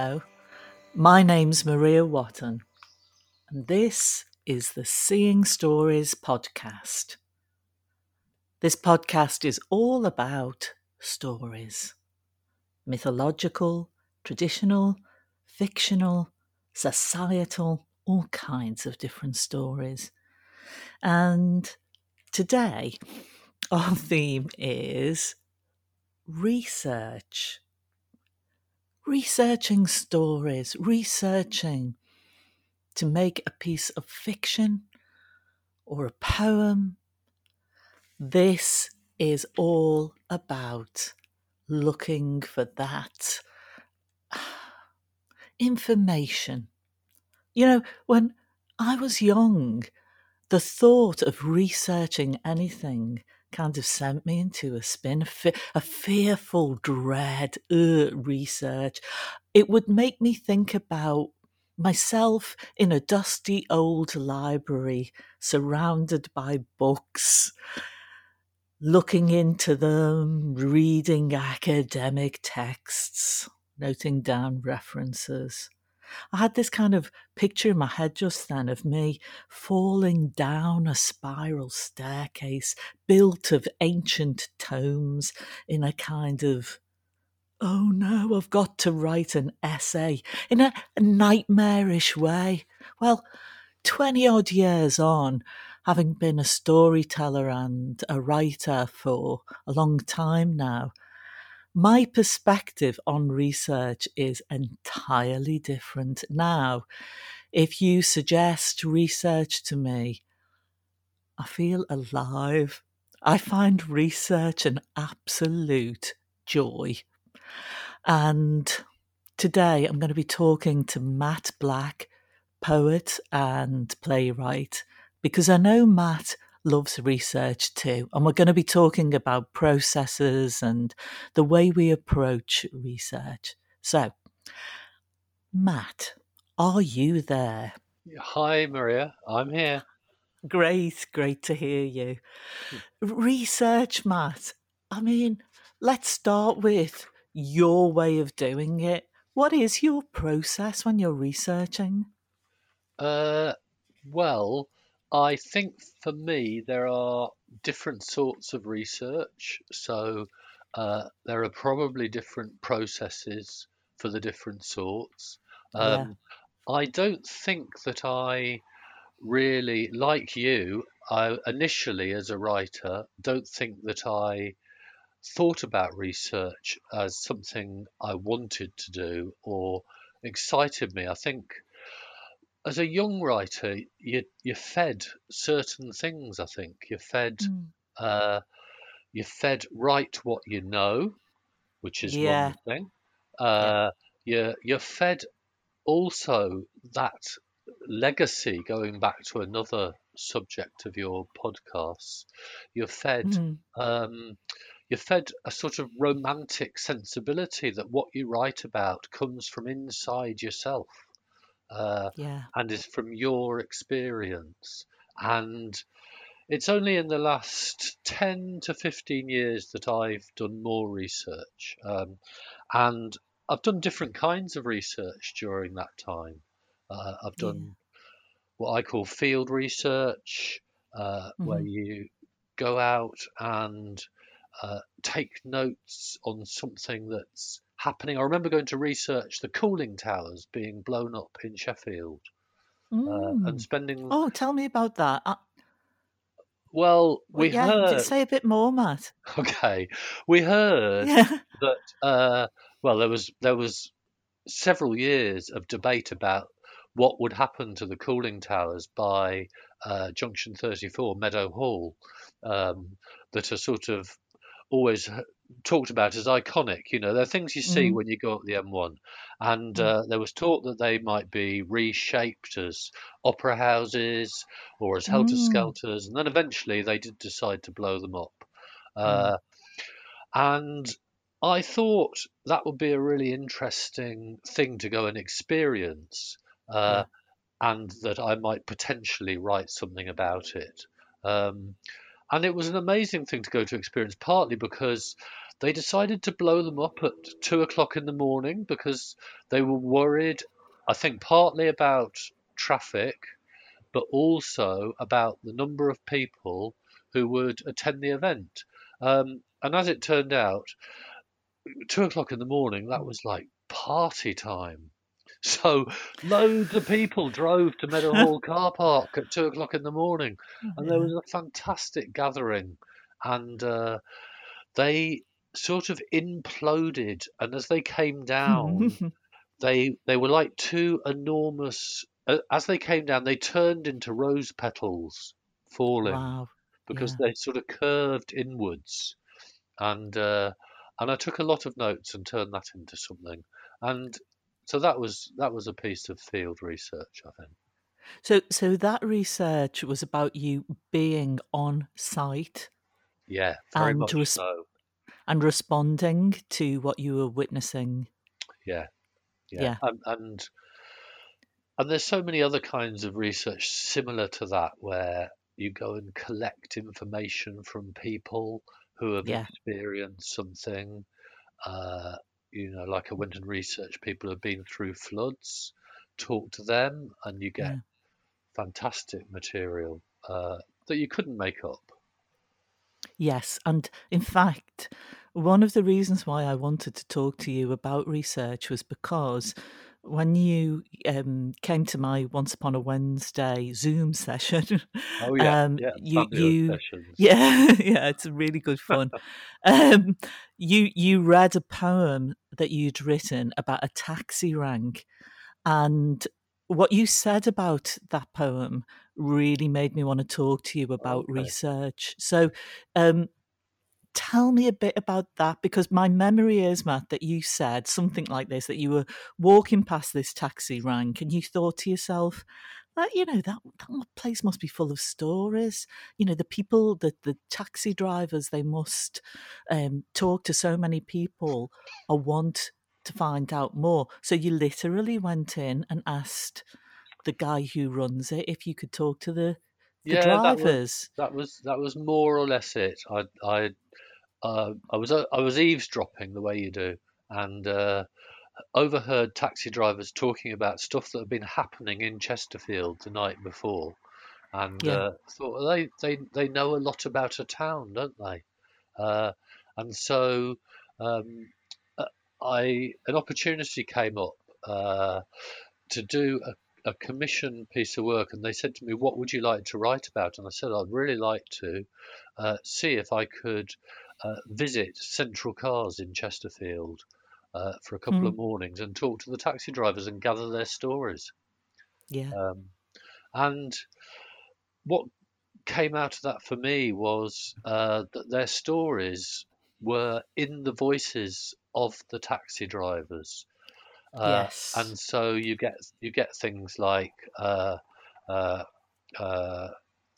Hello, my name's Maria Whatton, and this is the Seeing Stories podcast. This podcast is all about stories mythological, traditional, fictional, societal, all kinds of different stories. And today, our theme is research. Researching stories, researching to make a piece of fiction or a poem. This is all about looking for that information. You know, when I was young, the thought of researching anything kind of sent me into a spin, a, fearful dread, uh, research. It would make me think about myself in a dusty old library surrounded by books, looking into them, reading academic texts, noting down references. I had this kind of picture in my head just then of me falling down a spiral staircase built of ancient tomes in a kind of oh no, I've got to write an essay in a nightmarish way. Well, 20 odd years on, having been a storyteller and a writer for a long time now, my perspective on research is entirely different now. If you suggest research to me, I feel alive. I find research an absolute joy. And today I'm going to be talking to Matt Black, poet and playwright, because I know Matt loves research too. And we're going to be talking about processes and the way we approach research. So, Matt, are you there? Hi, Maria. I'm here. Great, great to hear you. Research, Matt. I mean, let's start with your way of doing it. What is your process when you're researching? Uh, well, I think for me, there are different sorts of research. So uh, there are probably different processes for the different sorts. Um, yeah. I don't think that I really, like you, I initially as a writer, don't think that I thought about research as something I wanted to do or excited me. I think as a young writer, you you're fed certain things. I think you're fed mm. uh, you're fed write what you know, which is yeah. one thing. Uh, yeah. You're you're fed also that legacy. Going back to another subject of your podcasts, you're fed. Mm. Um, you're fed a sort of romantic sensibility that what you write about comes from inside yourself uh, yeah. and is from your experience. And it's only in the last 10 to 15 years that I've done more research. Um, and I've done different kinds of research during that time. Uh, I've done yeah. what I call field research, uh, mm-hmm. where you go out and uh, take notes on something that's happening. I remember going to research the cooling towers being blown up in Sheffield mm. uh, and mm. spending. Oh, tell me about that. I... Well, we well, yeah, heard. Say a bit more, Matt. Okay, we heard yeah. that. Uh, well, there was there was several years of debate about what would happen to the cooling towers by uh, Junction 34, Meadowhall, um, that are sort of always talked about as iconic. You know, there are things you see mm. when you go up the M1. And uh, there was talk that they might be reshaped as opera houses or as helter skelters. Mm. And then eventually they did decide to blow them up. Uh, and I thought that would be a really interesting thing to go and experience. Uh, yeah. And that I might potentially write something about it. Um, and it was an amazing thing to go to experience, partly because they decided to blow them up at two o'clock in the morning because they were worried, I think, partly about traffic, but also about the number of people who would attend the event. Um, and as it turned out, two o'clock in the morning, that was like party time. So loads of people drove to Meadowhall car park at two o'clock in the morning, and there was a fantastic gathering, and uh, they sort of imploded. And as they came down, they they were like two enormous. Uh, as they came down, they turned into rose petals falling wow. because Yeah. they sort of curved inwards, and uh, and I took a lot of notes and turned that into something, and so that was that was a piece of field research, I think. So, so that research was about you being on site Yeah, And res- so. and responding to what you were witnessing. Yeah, yeah, Yeah. And, and and there's so many other kinds of research similar to that where you go and collect information from people who have Yeah. experienced something. Uh, you know, like I went and researched people who've been through floods, talk to them, and you get Yeah. fantastic material uh, that you couldn't make up. Yes, and in fact, one of the reasons why I wanted to talk to you about research was because when you um, came to my Once Upon a Wednesday Zoom session, Oh yeah, um, yeah, you you sessions. yeah yeah it's really good fun. um, you you read a poem that you'd written about a taxi rank, and what you said about that poem really made me want to talk to you about Okay. research. So, um, tell me a bit about that because my memory is, Matt, that you said something like this that you were walking past this taxi rank and you thought to yourself, that you know that that place must be full of stories. You know the people, the the taxi drivers, they must um, talk to so many people or want to find out more. So you literally went in and asked the guy who runs it if you could talk to the the Yeah, that was drivers. that was that was more or less it. I I uh, I was uh, I was eavesdropping the way you do, and uh, overheard taxi drivers talking about stuff that had been happening in Chesterfield the night before, and Yeah. uh, thought well, they they they know a lot about a town, don't they? Uh, and so um, I an opportunity came up uh, to do a, a commission piece of work, and they said to me, "What would you like to write about?" And I said, "I'd really like to uh, see if I could visit Central Cars in Chesterfield." Uh, for a couple Hmm. of mornings and talk to the taxi drivers and gather their stories. Yeah. Um, and what came out of that for me was uh, that their stories were in the voices of the taxi drivers. Uh, yes. and so you get you get things like uh, uh, uh,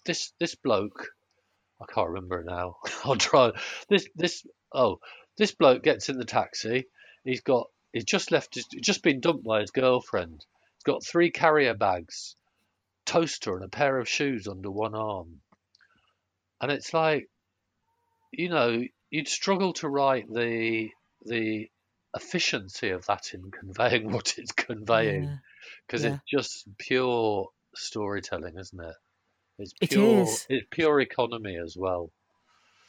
this this bloke I can't remember now. I'll try this this oh this bloke gets in the taxi. He's got he's just left his, he's just been dumped by his girlfriend. He's got three carrier bags, toaster, and a pair of shoes under one arm. And it's like, you know, you'd struggle to write the the efficiency of that in conveying what it's conveying yeah. because yeah. it's just pure storytelling, isn't it? It's pure is. it's pure economy as well.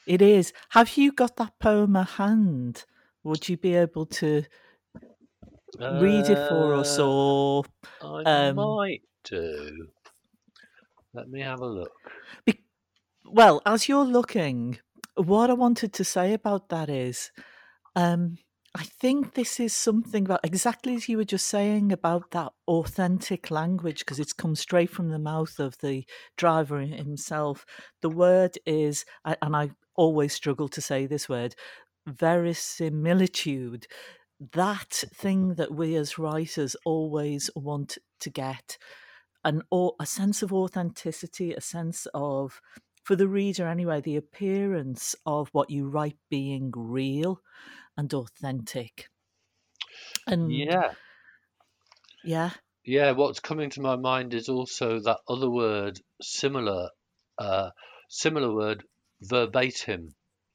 It is. Have you got that poem at hand? Would you be able to read it for us, Uh, or I um, might do. Let me have a look. be- well, as you're looking, what I wanted to say about that is, um, I think this is something about exactly as you were just saying about that authentic language because it's come straight from the mouth of the driver himself. The word is, and I always struggle to say this word, verisimilitude. That thing that we as writers always want to get an a sense of authenticity, a sense of for the reader anyway, the appearance of what you write being real and authentic. And Yeah, yeah, yeah. What's coming to my mind is also that other word, similar, uh, similar word, verbatim,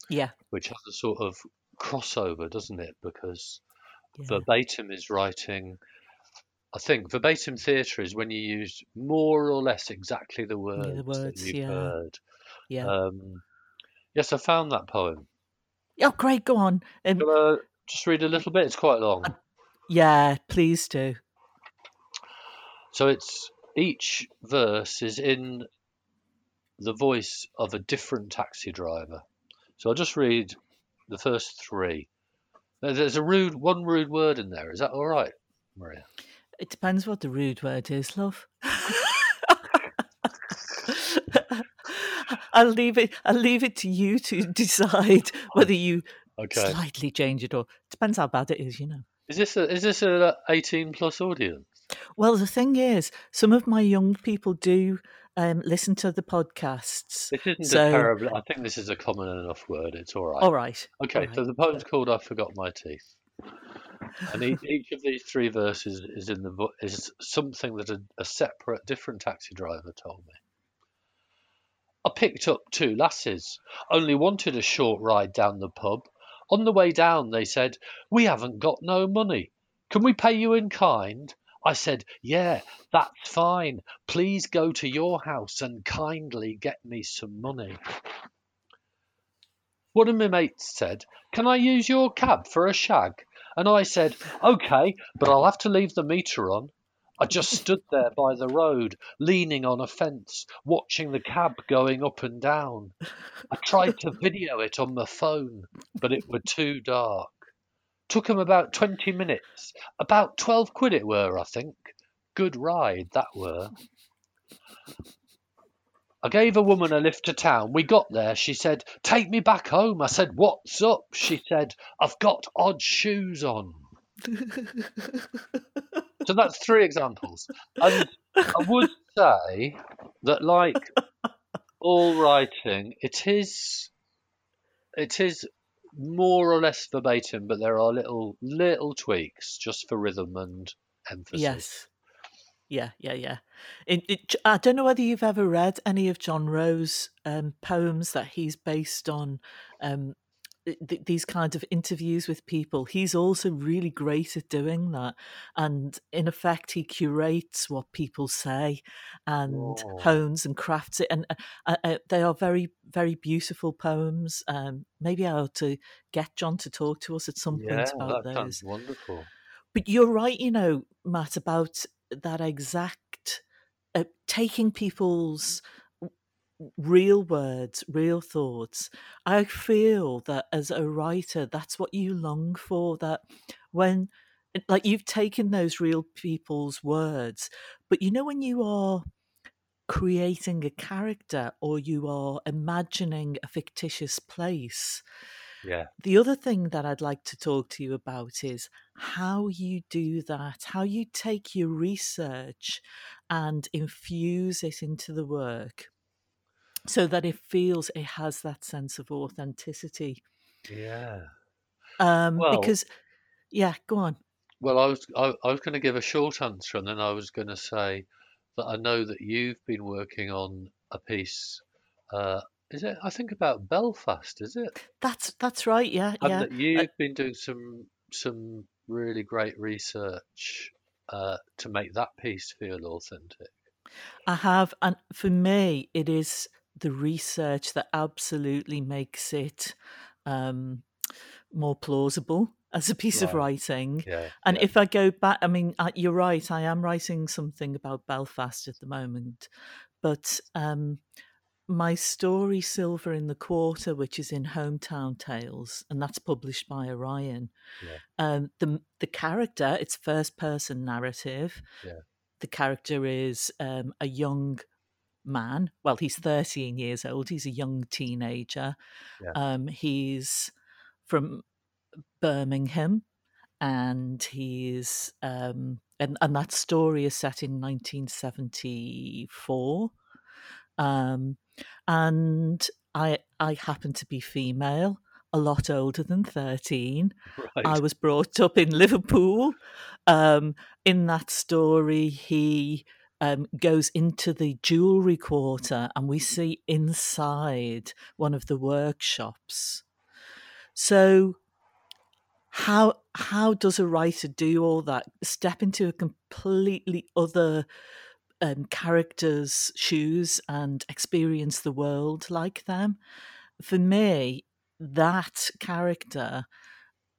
yeah, which has a sort of crossover, doesn't it? Because Yeah. verbatim is writing. I think verbatim theatre is when you use more or less exactly the words, words, that you've yeah. heard. yeah. Um, yes, I found that poem. Oh, great. Go on. Um, just read a little bit? It's quite long. yeah, please do. So it's each verse is in the voice of a different taxi driver. So I'll just read the first three. There- There's a rude one rude word in there. Is that all right, Maria? It depends what the rude word is, love. I'll leave it. I'll leave it to you to decide whether you Okay. slightly change it or depends how bad it is. You know. Is this a is this a 18 plus audience? Well, the thing is, some of my young people do um, listen to the podcasts. This isn't So- a terrible. I think this is a common enough word. It's all right. All right. Okay, all so the poem's called "I Forgot My Teeth," and each, each of these three verses is in the is something that a, a separate, different taxi driver told me. I picked up two lasses, only wanted a short ride down the pub. On the way down, they said, "We haven't got no money. Can we pay you in kind?" I said, "Yeah, that's fine. Please go to your house and kindly get me some money." One of my mates said, Can I use your cab for a shag? And I said, OK, but I'll have to leave the meter on. I just stood there by the road, leaning on a fence, watching the cab going up and down. I tried to video it on my phone, but it were too dark. Took 'em about 20 minutes. About 12 quid it were, I think. Good ride, that were. I gave a woman a lift to town. We got there. She said, Take me back home. I said, What's up? She said, I've got odd shoes on. So that's three examples. And I would say that, like all writing, it is it is more or less verbatim, but there are little little tweaks just for rhythm and emphasis. Yes. Yeah, yeah, yeah. It, it, I don't know whether you've ever read any of John Rowe's um, poems that he's based on um, th- these kind of interviews with people. He's also really great at doing that. And in effect, he curates what people say and Oh. hones and crafts it. And uh, uh, uh, they are very, very beautiful poems. Um, maybe I ought to get John to talk to us at some Yeah, point about that those. wonderful. But you're right, you know, Matt, about that exact uh, taking people's real words, real thoughts. I feel that as a writer, that's what you long for. That when, eh, like, you've taken those real people's words, but you know, when you are creating a character or you are imagining a fictitious place, Yeah. the other thing that I'd like to talk to you about is how you do that, how you take your research and infuse it into the work so that it feels it has that sense of authenticity. Yeah. Um, Well- because, yeah, go on. Well, I was I, I was going to give a short answer, and then I was going to say that I know that you've been working on a piece. Uh, is it? I think about Belfast. Is it? That's that's right. Yeah, And yeah. that you've been doing some some really great research uh, to make that piece feel authentic. I have, and for me, it is the research that absolutely makes it um, more plausible as a piece of writing. Yeah. And yeah. if I go back, I mean, you're right. I am writing something about Belfast at the moment, but um, my story, Silver in the Quarter, which is in Hometown Tales, and that's published by Orion. Yeah. Um, the the character, it's first person narrative. Yeah. The character is um, a young man. Well, he's 13 years old. He's a young teenager. Yeah. Um, he's from Birmingham, and he's um, and and that story is set in 1974. Um, and I I happen to be female, a lot older than 13. right. I was brought up in Liverpool. Um, in that story, he um, goes into the jewellery quarter and we see inside one of the workshops. So how how does a writer do all that? Step into a completely other um, character's shoes and experience the world like them. For me, that character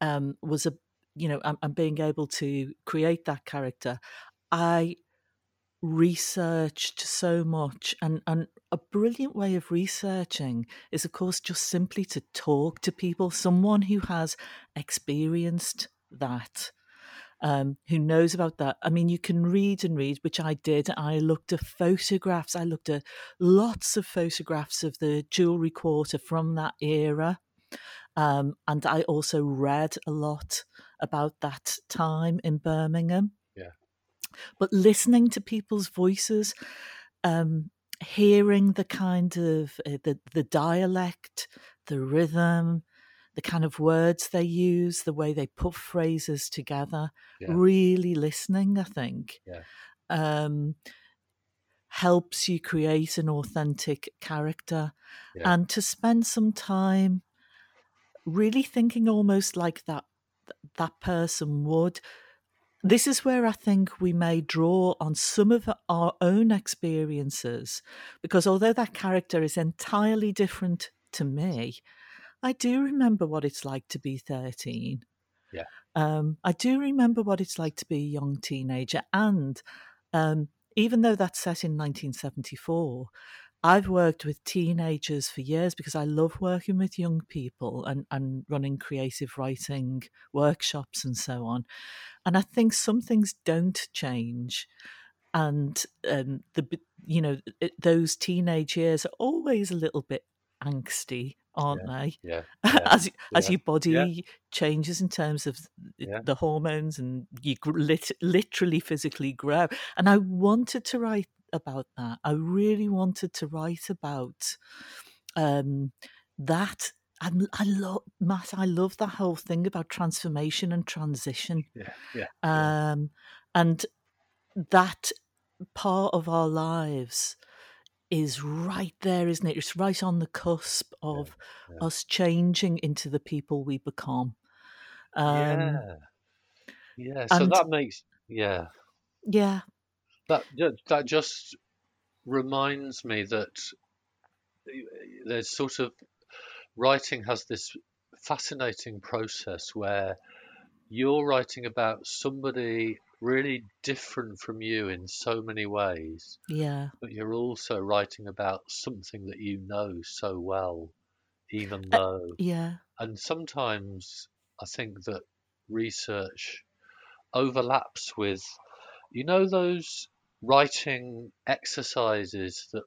um, was a you know, I'm, I'm being able to create that character. I researched so much and, and a brilliant way of researching is of course just simply to talk to people someone who has experienced that um, who knows about that. I mean you can read and read which i did. I looked at photographs. I looked at lots of photographs of the jewelry quarter from that era um, and i also read a lot about that time in birmingham but listening to people's voices, um, hearing the kind of uh, the the dialect, the rhythm, the kind of words they use, the way they put phrases together, Yeah. really listening, I think, Yeah. um, helps you create an authentic character Yeah. and to spend some time really thinking almost like that that person would this is where I think we may draw on some of our own experiences, because although that character is entirely different to me, I do remember what it's like to be 13. Yeah. Um, I do remember what it's like to be a young teenager. And um, even though that's set in 1974, I've worked with teenagers for years because I love working with young people and, and running creative writing workshops and so on. And I think some things don't change. And um, the you know it, those teenage years are always a little bit angsty, aren't they? Yeah. Yeah. as as yeah, your body yeah. changes in terms of Yeah. the hormones and you lit- literally physically grow. And I wanted to write about that. I really wanted to write about um, that. I love Matt. I love that whole thing about transformation and transition, Yeah. Yeah. yeah. um, and that part of our lives is right there, isn't it? It's right on the cusp of yeah. us changing into the people we become. Um, yeah. Yeah. So that makes yeah. yeah, That that just reminds me that there's sort of writing has this fascinating process where you're writing about somebody really different from you in so many ways, yeah, but you're also writing about something that you know so well, even uh, though yeah, and sometimes I think that research overlaps with, you know, those writing exercises that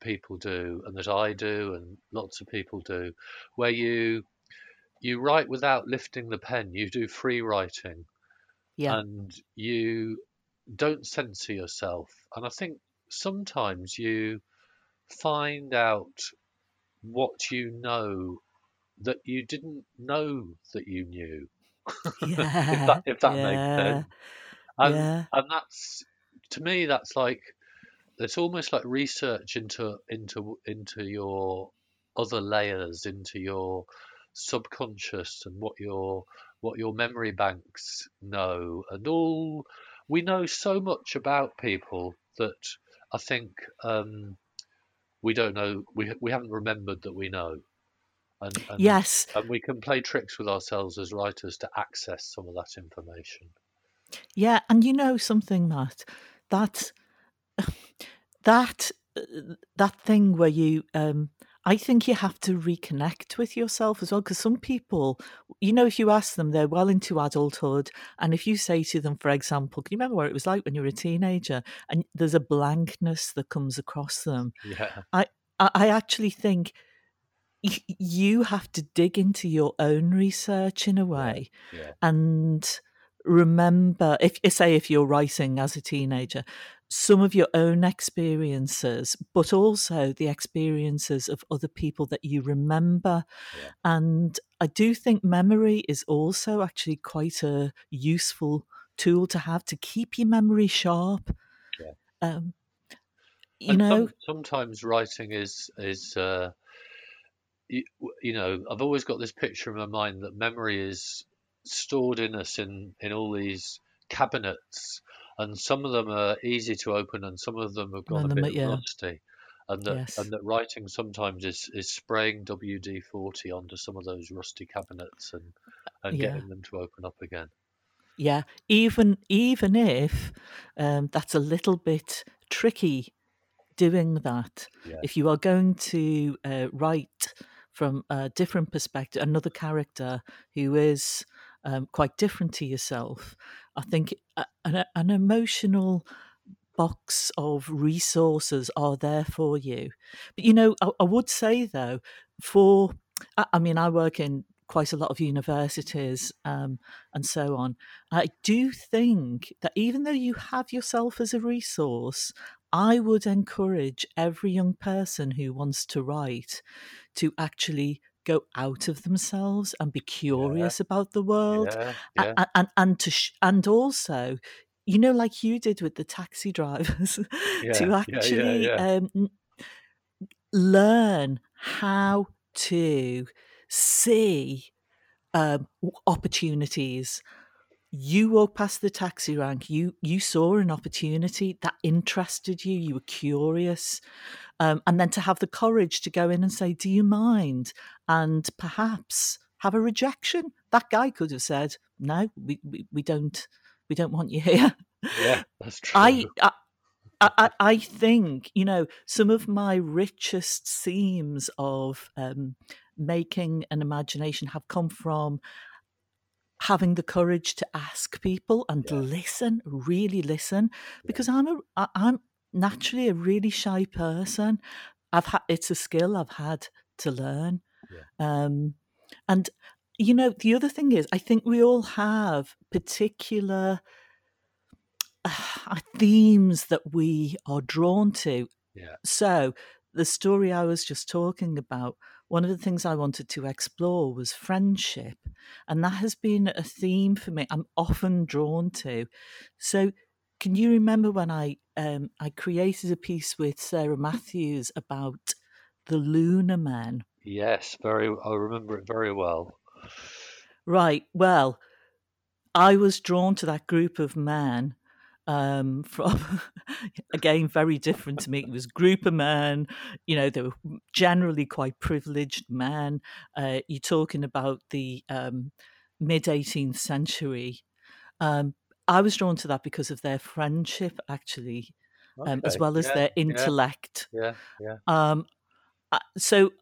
people do and that I do and lots of people do, where you you write without lifting the pen. You do free writing yeah, and you don't censor yourself. And I think sometimes you find out what you know that you didn't know that you knew. yeah. if that if that yeah, makes sense. And yeah, and that's to me that's like it's almost like research into into into your other layers, into your subconscious and what your what your memory banks know and all we know so much about people that I think um, we don't know we we haven't remembered that we know. And, and yes, and we can play tricks with ourselves as writers to access some of that information. yeah. And you know something, Matt, that that that thing where you um I think you have to reconnect with yourself as well because some people, you know, if you ask them, they're well into adulthood. And if you say to them, for example, can you remember what it was like when you were a teenager? And there's a blankness that comes across them. Yeah, I, I actually think you have to dig into your own research in a way yeah, and remember if say if you're writing as a teenager some of your own experiences but also the experiences of other people that you remember Yeah. and i do think memory is also actually quite a useful tool to have to keep your memory sharp Yeah. um, you and know some, sometimes writing is is uh, you, you know I've always got this picture in my mind that memory is stored in us in in all these cabinets, and some of them are easy to open, and some of them have gone And a bit yeah, rusty. And that yes, and that writing sometimes is, is spraying WD forty onto some of those rusty cabinets and and yeah. getting them to open up again. Yeah, even even if um, that's a little bit tricky doing that, Yeah, if you are going to uh, write from a different perspective, another character who is um, quite different to yourself, I think an, an emotional box of resources are there for you. But you know, I, I would say though, for I, I mean, I work in quite a lot of universities um, and so on. I do think that even though you have yourself as a resource, I would encourage every young person who wants to write to actually go out of themselves and be yeah, curious about the world yeah, yeah, a- and and to sh- and also you know like you did with the taxi drivers yeah, to yeah, yeah, actually yeah, um, learn how to see um, opportunities you walked past the taxi rank you you saw an opportunity that interested you you were curious um, and then to have the courage to go in and say do you mind and perhaps have a rejection that guy could have said no we, we, we don't we don't want you here yeah. That's true. I I, I I think you know some of my richest themes of um, making an imagination have come from having the courage to ask people and Yeah, listen, really listen, yeah, because I'm a I- I'm naturally a really shy person. I've had it's a skill I've had to learn, yeah, um, and you know the other thing is I think we all have particular uh, themes that we are drawn to. Yeah, so, the story I was just talking about, one of the things I wanted to explore was friendship. And that has been a theme for me. I'm often drawn to. So, can you remember when I um, I created a piece with Sarah Matthews about the lunar men? yes. Very. I remember it very well. Right. Well, I was drawn to that group of men um, from again very different to me. It was a group of men, you know, they were generally quite privileged men. Uh, you're talking about the um, mid 18th century. Um, I was drawn to that because of their friendship, actually, um, as well as Yeah, their intellect. yeah, yeah, Um, uh, so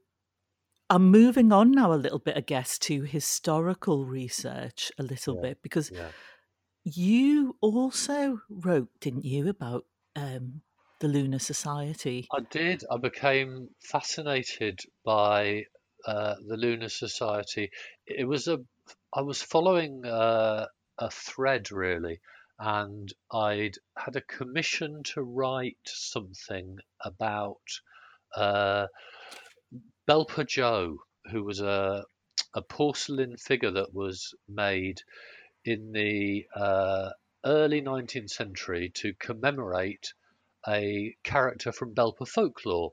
I'm moving on now a little bit, I guess, to historical research a little yeah, bit because yeah. You also wrote, didn't you, about um, the Lunar Society? I did. I became fascinated by uh, the Lunar Society. It was a. I was following uh, a thread really, and I'd had a commission to write something about uh, Belper Joe, who was a a porcelain figure that was made in the uh, early 19th century to commemorate a character from Belper folklore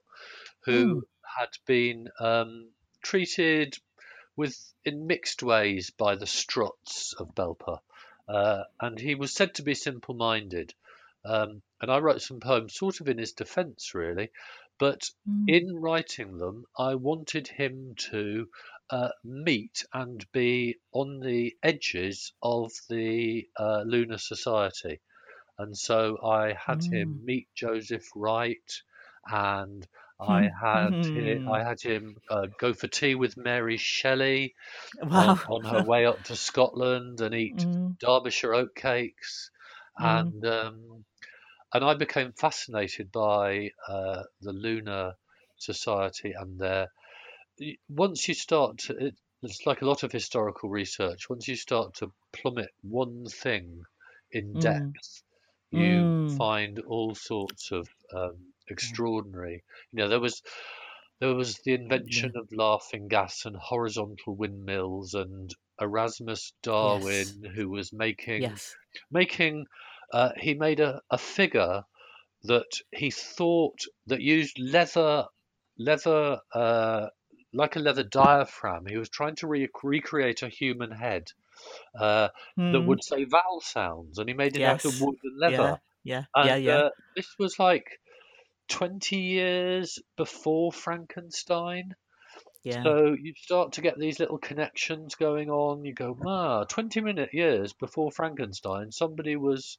Mm, who had been um, treated with in mixed ways by the Strutts of Belper, uh, and he was said to be simple-minded. Um, and I wrote some poems, sort of in his defence, really. But mm, in writing them, I wanted him to uh, meet and be on the edges of the uh, Lunar Society. And so I had mm. him meet Joseph Wright, and I Hmm, had hi- hmm. I had him uh, go for tea with Mary Shelley Wow. on on her way up to Scotland and eat Mm, Derbyshire oatcakes, mm, and um, and I became fascinated by uh, the Lunar Society and their. Once you start to, it, it's like a lot of historical research. Once you start to plummet one thing in mm, depth, you mm. find all sorts of um, extraordinary. You know, there was there was the yeah. invention of laughing gas and horizontal windmills, and Erasmus Yes, Darwin, who was making yes. making uh, he made a, a figure that he thought that used leather leather uh, like a leather diaphragm. He was trying to re- recreate a human head, uh, that Hmm. would say vowel sounds, and he made it out of wood and Yeah. leather. Yeah. And Yeah. Yeah. uh, this was like 20 years before Frankenstein. Yeah. So you start to get these little connections going on. You go, ah, 20 minute years before Frankenstein, somebody was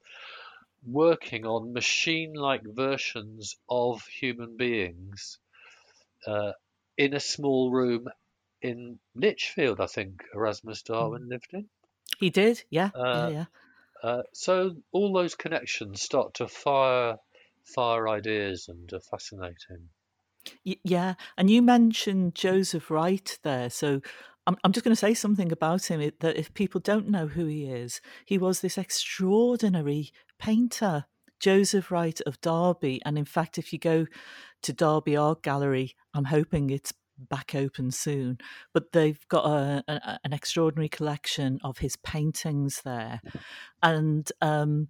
working on machine like versions of human beings uh, in a small room in Lichfield, I think Erasmus Darwin lived in. He did. Yeah. Yeah. Uh, Yeah. uh, so all those connections start to fire fire ideas and are fascinating. Y- Yeah, and you mentioned Joseph Wright there, so I'm I'm just going to say something about him. That if people don't know who he is, he was this extraordinary painter, Joseph Wright of Derby, and in fact, if you go to Derby Art Gallery, I'm hoping it's back open soon, but they've got a, a, an extraordinary collection of his paintings there, and um,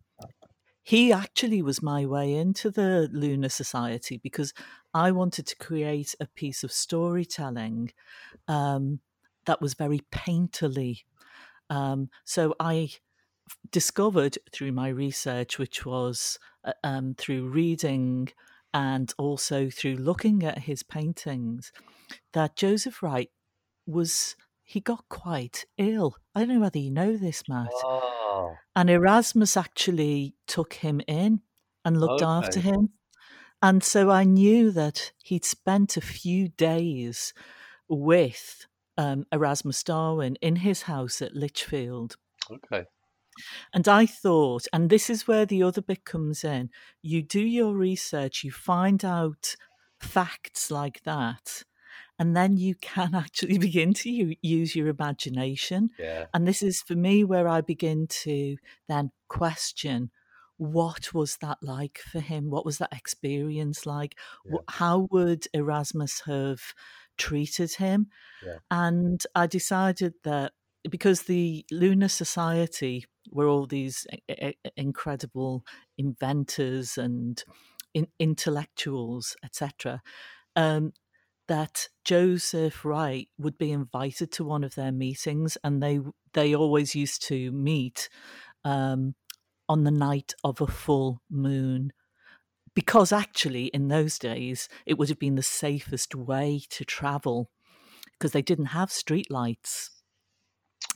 he actually was my way into the Lunar Society because I wanted to create a piece of storytelling um, that was very painterly. Um, so I discovered through my research, which was uh, um, through reading and also through looking at his paintings, that Joseph Wright was. He got quite ill. I don't know whether you know this, Matt. Ah, And Erasmus actually took him in and looked after him. And so I knew that he'd spent a few days with um, Erasmus Darwin in his house at Lichfield. Okay. And I thought, and this is where the other bit comes in you do your research, you find out facts like that, and then you can actually begin to use your imagination. Yeah. And this is for me where I begin to then question what was that like for him? What was that experience like? Yeah. How would Erasmus have treated him? Yeah. And I decided that because the Lunar Society were all these incredible inventors and in- intellectuals, etc., um, that Joseph Wright would be invited to one of their meetings, and they they always used to meet um, on the night of a full moon. Because actually, in those days, it would have been the safest way to travel because they didn't have streetlights.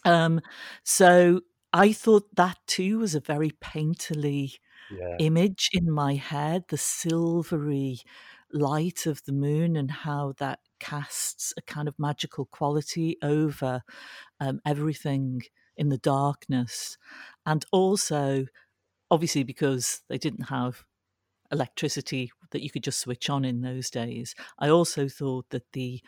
Um, so I thought that too was a very painterly Yeah. image in my head the silvery light of the moon and how that casts a kind of magical quality over um, everything in the darkness. And also, obviously, because they didn't have electricity that you could just switch on in those days, I also thought that the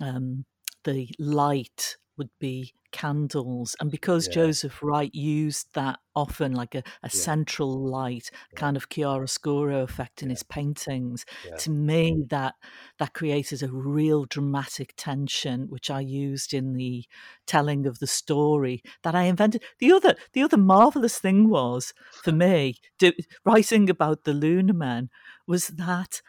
um, the light would be candles. And because Yeah. Joseph Wright used that often, like a, a central light, Yeah. kind of chiaroscuro effect in Yeah. his paintings, Yeah. to me that that created a real dramatic tension, which I used in the telling of the story that I invented. The other the other marvelous thing was for me, do, writing about the Lunar Men, was that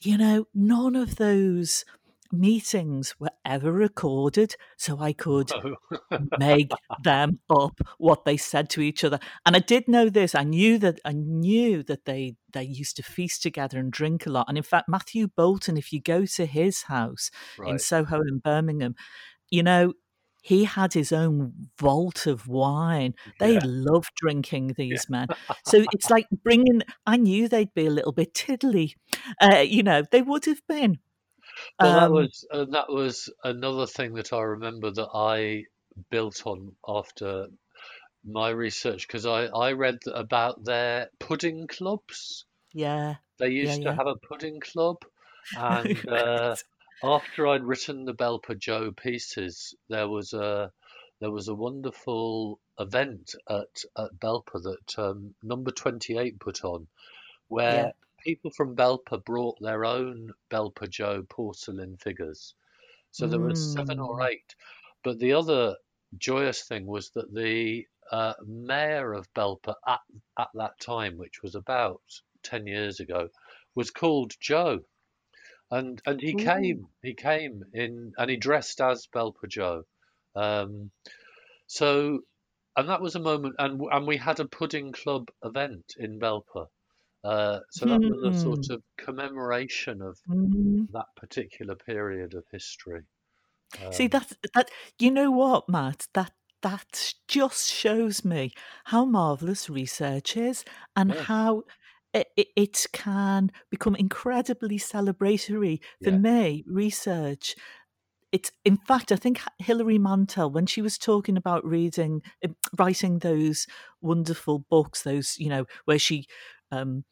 you know, none of those meetings were ever recorded, so I could make them up what they said to each other. And I did know this. I knew that I knew that they they used to feast together and drink a lot. And in fact, Matthew Boulton, if you go to his house in. Soho in Birmingham, you know. He had his own vault of wine. They Yeah. loved drinking, these men. So it's like bringing, I knew they'd be a little bit tiddly. Uh, you know, they would have been. Well, that Um, was uh, that was another thing that I remember that I built on after my research because I I read about their pudding clubs. yeah, They yeah, used to yeah. have a pudding club, and uh, after I'd written the Belper Joe pieces, there was a there was a wonderful event at at Belper that um, Number Twenty Eight put on, where Yeah. People from Belper brought their own Belper Joe porcelain figures. So there were seven or Mm, eight. But the other joyous thing was that the uh, mayor of Belper at, at that time, which was about 10 years ago, was called Joe. And and he ooh, came, he came in, and he dressed as Belper Joe. Um, so, and that was a moment, and and we had a pudding club event in Belper. Uh, so that was a sort Hmm. of commemoration of Mm. that particular period of history. See Um, that that you know what, Matt? That that just shows me how marvelous research is and yeah, how it, it, can become incredibly celebratory. For yeah, me, research it's in fact i think hilary mantel when she was talking about reading uh, writing those wonderful books those you know where she um,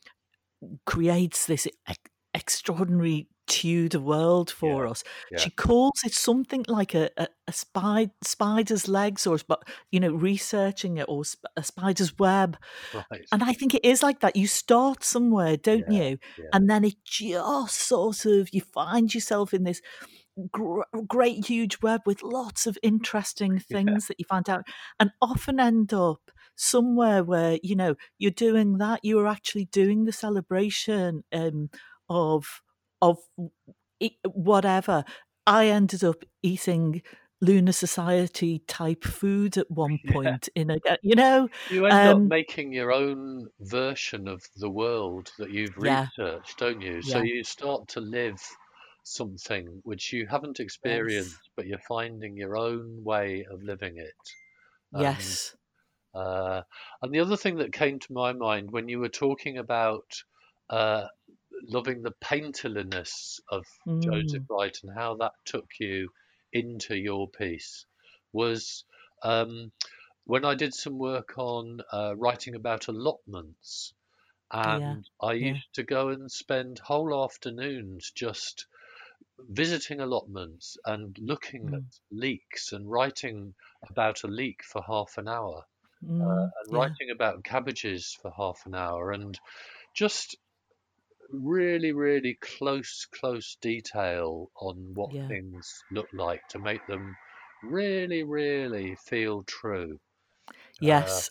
creates this ex- extraordinary Tudor world for yeah, us. yeah, She calls it something like a, a, a spy, spider's legs, or you know, researching it, or sp- a spider's web. right. And I think it is like that. You start somewhere, don't Yeah, you? And then it just sort of you find yourself in this gr- great huge web with lots of interesting things that you find out and often end up somewhere where you know you're doing that you are actually doing the celebration um, of of whatever i ended up eating lunar society type food at one yeah. point in a you know You end up um making your own version of the world that you've yeah researched, don't you? So yeah you start to live something which you haven't yes experienced, but you're finding your own way of living it. And yes uh, and the other thing that came to my mind when you were talking about uh, loving the painterliness of Joseph mm, Wright and how that took you into your piece was um, when I did some work on uh, writing about allotments. yeah And I yeah. used to go and spend whole afternoons just visiting allotments and looking at leaks and writing about a leak for half an hour uh, mm, and yeah. writing about cabbages for half an hour and just really, really close, close detail on what yeah. things look like to make them really, really feel true. Uh, yes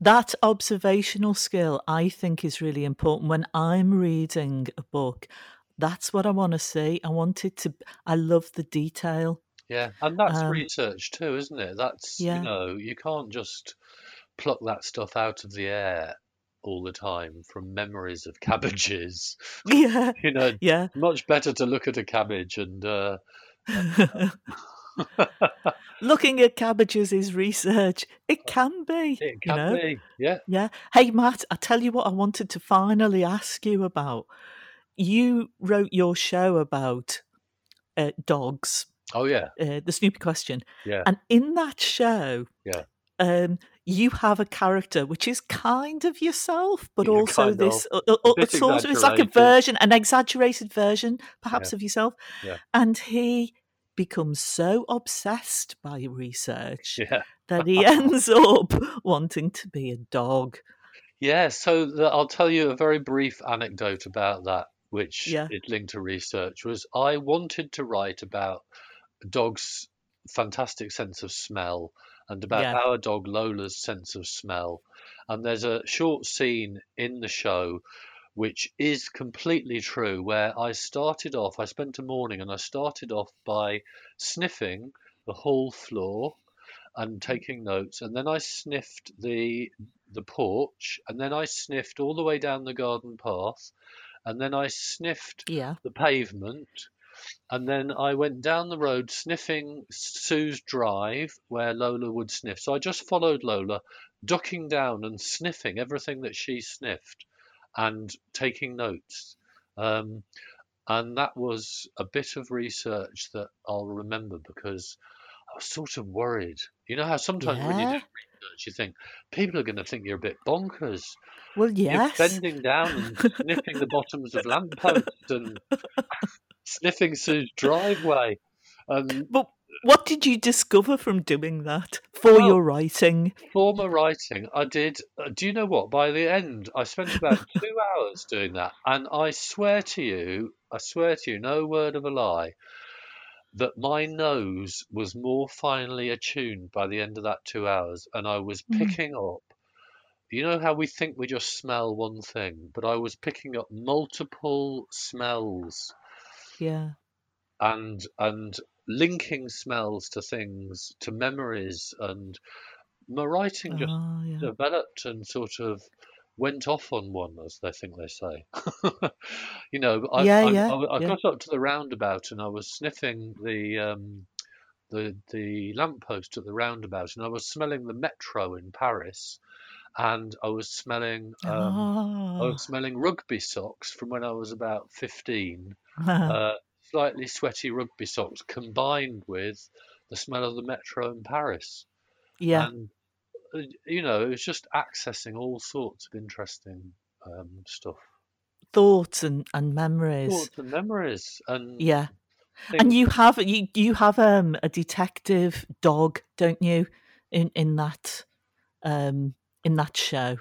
that observational skill i think is really important. When i'm reading a book that's what i want to see. I want it to i love the detail. Yeah, and that's um research too, isn't it? That's, you know, you can't just pluck that stuff out of the air all the time from memories of cabbages. yeah. You know, yeah. much better to look at a cabbage and uh, looking at cabbages is research. It can be it you can know? be, yeah, yeah. Hey matt i tell you what i wanted to finally ask you about. You wrote your show about uh, dogs. Oh yeah, uh, the Snoopy question, yeah, and in that show, yeah, um, you have a character which is kind of yourself, but yeah, also kind of. this uh, uh, sort of it's like a version, an exaggerated version, Yeah, perhaps, of yourself, yeah, and he becomes so obsessed by research yeah. that he ends up wanting to be a dog. Yeah, so the, I'll tell you a very brief anecdote about that, which Yeah, is linked to research. Was I wanted to write about a dog's fantastic sense of smell and about yeah, our dog Lola's sense of smell. And there's a short scene in the show which is completely true, where I started off, I spent a morning and I started off by sniffing the hall floor and mm-hmm. taking notes, and then I sniffed the the porch, and then I sniffed all the way down the garden path, and then I sniffed yeah, the pavement, and then I went down the road sniffing Sue's drive where Lola would sniff. So I just followed Lola, ducking down and sniffing everything that she sniffed and taking notes. Um, and that was a bit of research that I'll remember because I was sort of worried. You know how sometimes when you do research, you think people are going to think you're a bit bonkers. Well, yes. You're bending down and sniffing the bottoms of lampposts and sniffing Sue's driveway. And But what did you discover from doing that for well, your writing? for my writing, I did. Uh, do you know what? By the end, I spent about two hours doing that, and I swear to you, I swear to you, no word of a lie, that my nose was more finely attuned by the end of that two hours, and I was Mm, picking up. You know how we think we just smell one thing, but I was picking up multiple smells yeah. and and linking smells to things, to memories, and my writing just Oh, yeah. developed and sort of went off on one, as they think they say. you know, I, Yeah, I, yeah, I, I yeah. got up to the roundabout and I was sniffing the um, the the lamppost at the roundabout, and I was smelling the metro in Paris, and I was smelling um, I Oh. was smelling rugby socks from when I was about fifteen, uh, slightly sweaty rugby socks combined with the smell of the metro in Paris. yeah. And, uh, you know, it was just accessing all sorts of interesting um, stuff. Thoughts and, and memories. Thoughts and memories and Yeah. things. And you have you you have um a detective dog, don't you? In in that um in that show.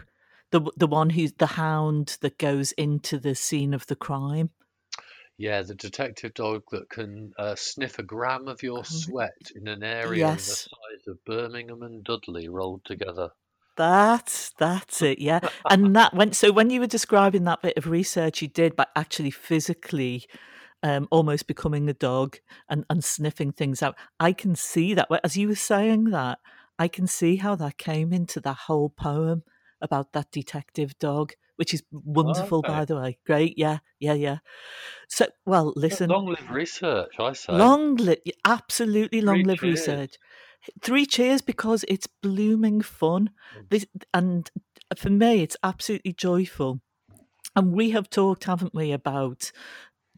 The the one who's the hound that goes into the scene of the crime. Yeah, the detective dog that can uh, sniff a gram of your sweat in an area the size of Birmingham and Dudley rolled together. That's that's it, yeah. And that went so when you were describing that bit of research you did by actually physically um, almost becoming a dog and, and sniffing things out, I can see that. As you were saying that, I can see how that came into the whole poem about that detective dog, which is wonderful, by Okay. the way. Great, yeah, yeah, yeah. So, well, listen, Long live research, I say. long live, absolutely long live cheers. research. Three cheers because it's blooming fun. Mm. This, and for me, it's absolutely joyful. And we have talked, haven't we, about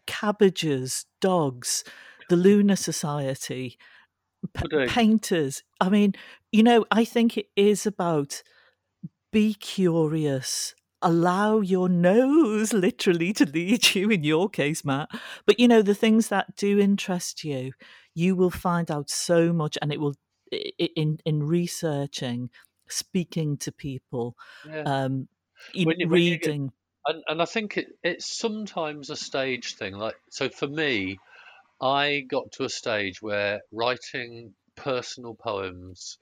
cabbages, dogs, the Lunar Society, p- painters. I mean, you know, I think it is about be curious. Allow your nose literally to lead you, in your case, Matt. But you know, the things that do interest you, you will find out so much, and it will, in in researching, speaking to people, Yeah. um, in When you- when get- reading. and and I think it, it's sometimes a stage thing. Like so, for me, I got to a stage where writing personal poems,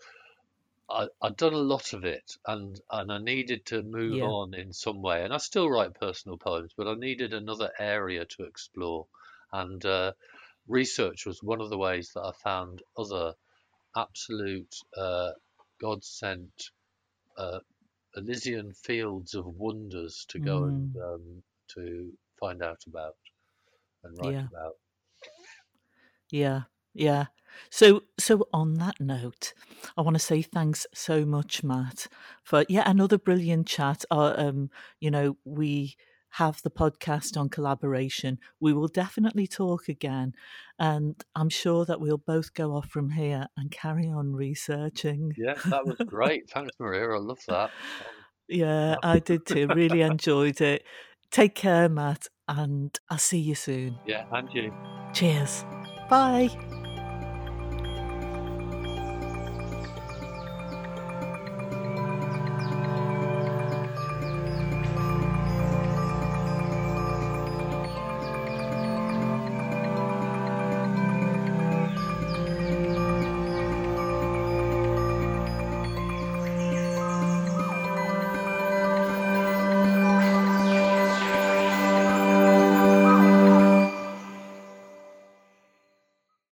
I, I'd done a lot of it, and and I needed to move Yeah. on in some way. And I still write personal poems, but I needed another area to explore, and uh, research was one of the ways that I found other absolute uh, God sent. Uh, Elysian fields of wonders to go and um, to find out about and write Yeah. about. Yeah, yeah. So, so on that note, I want to say thanks so much, Matt, for yet another brilliant chat. Uh, um, you know, we have the podcast on collaboration. We will definitely talk again, and I'm sure that we'll both go off from here and carry on researching. Yeah, that was great. Thanks, Maria. I love that. Um, Yeah, I did too. Really enjoyed it. Take care, Matt, and I'll see you soon. yeah, and you. Cheers. Bye.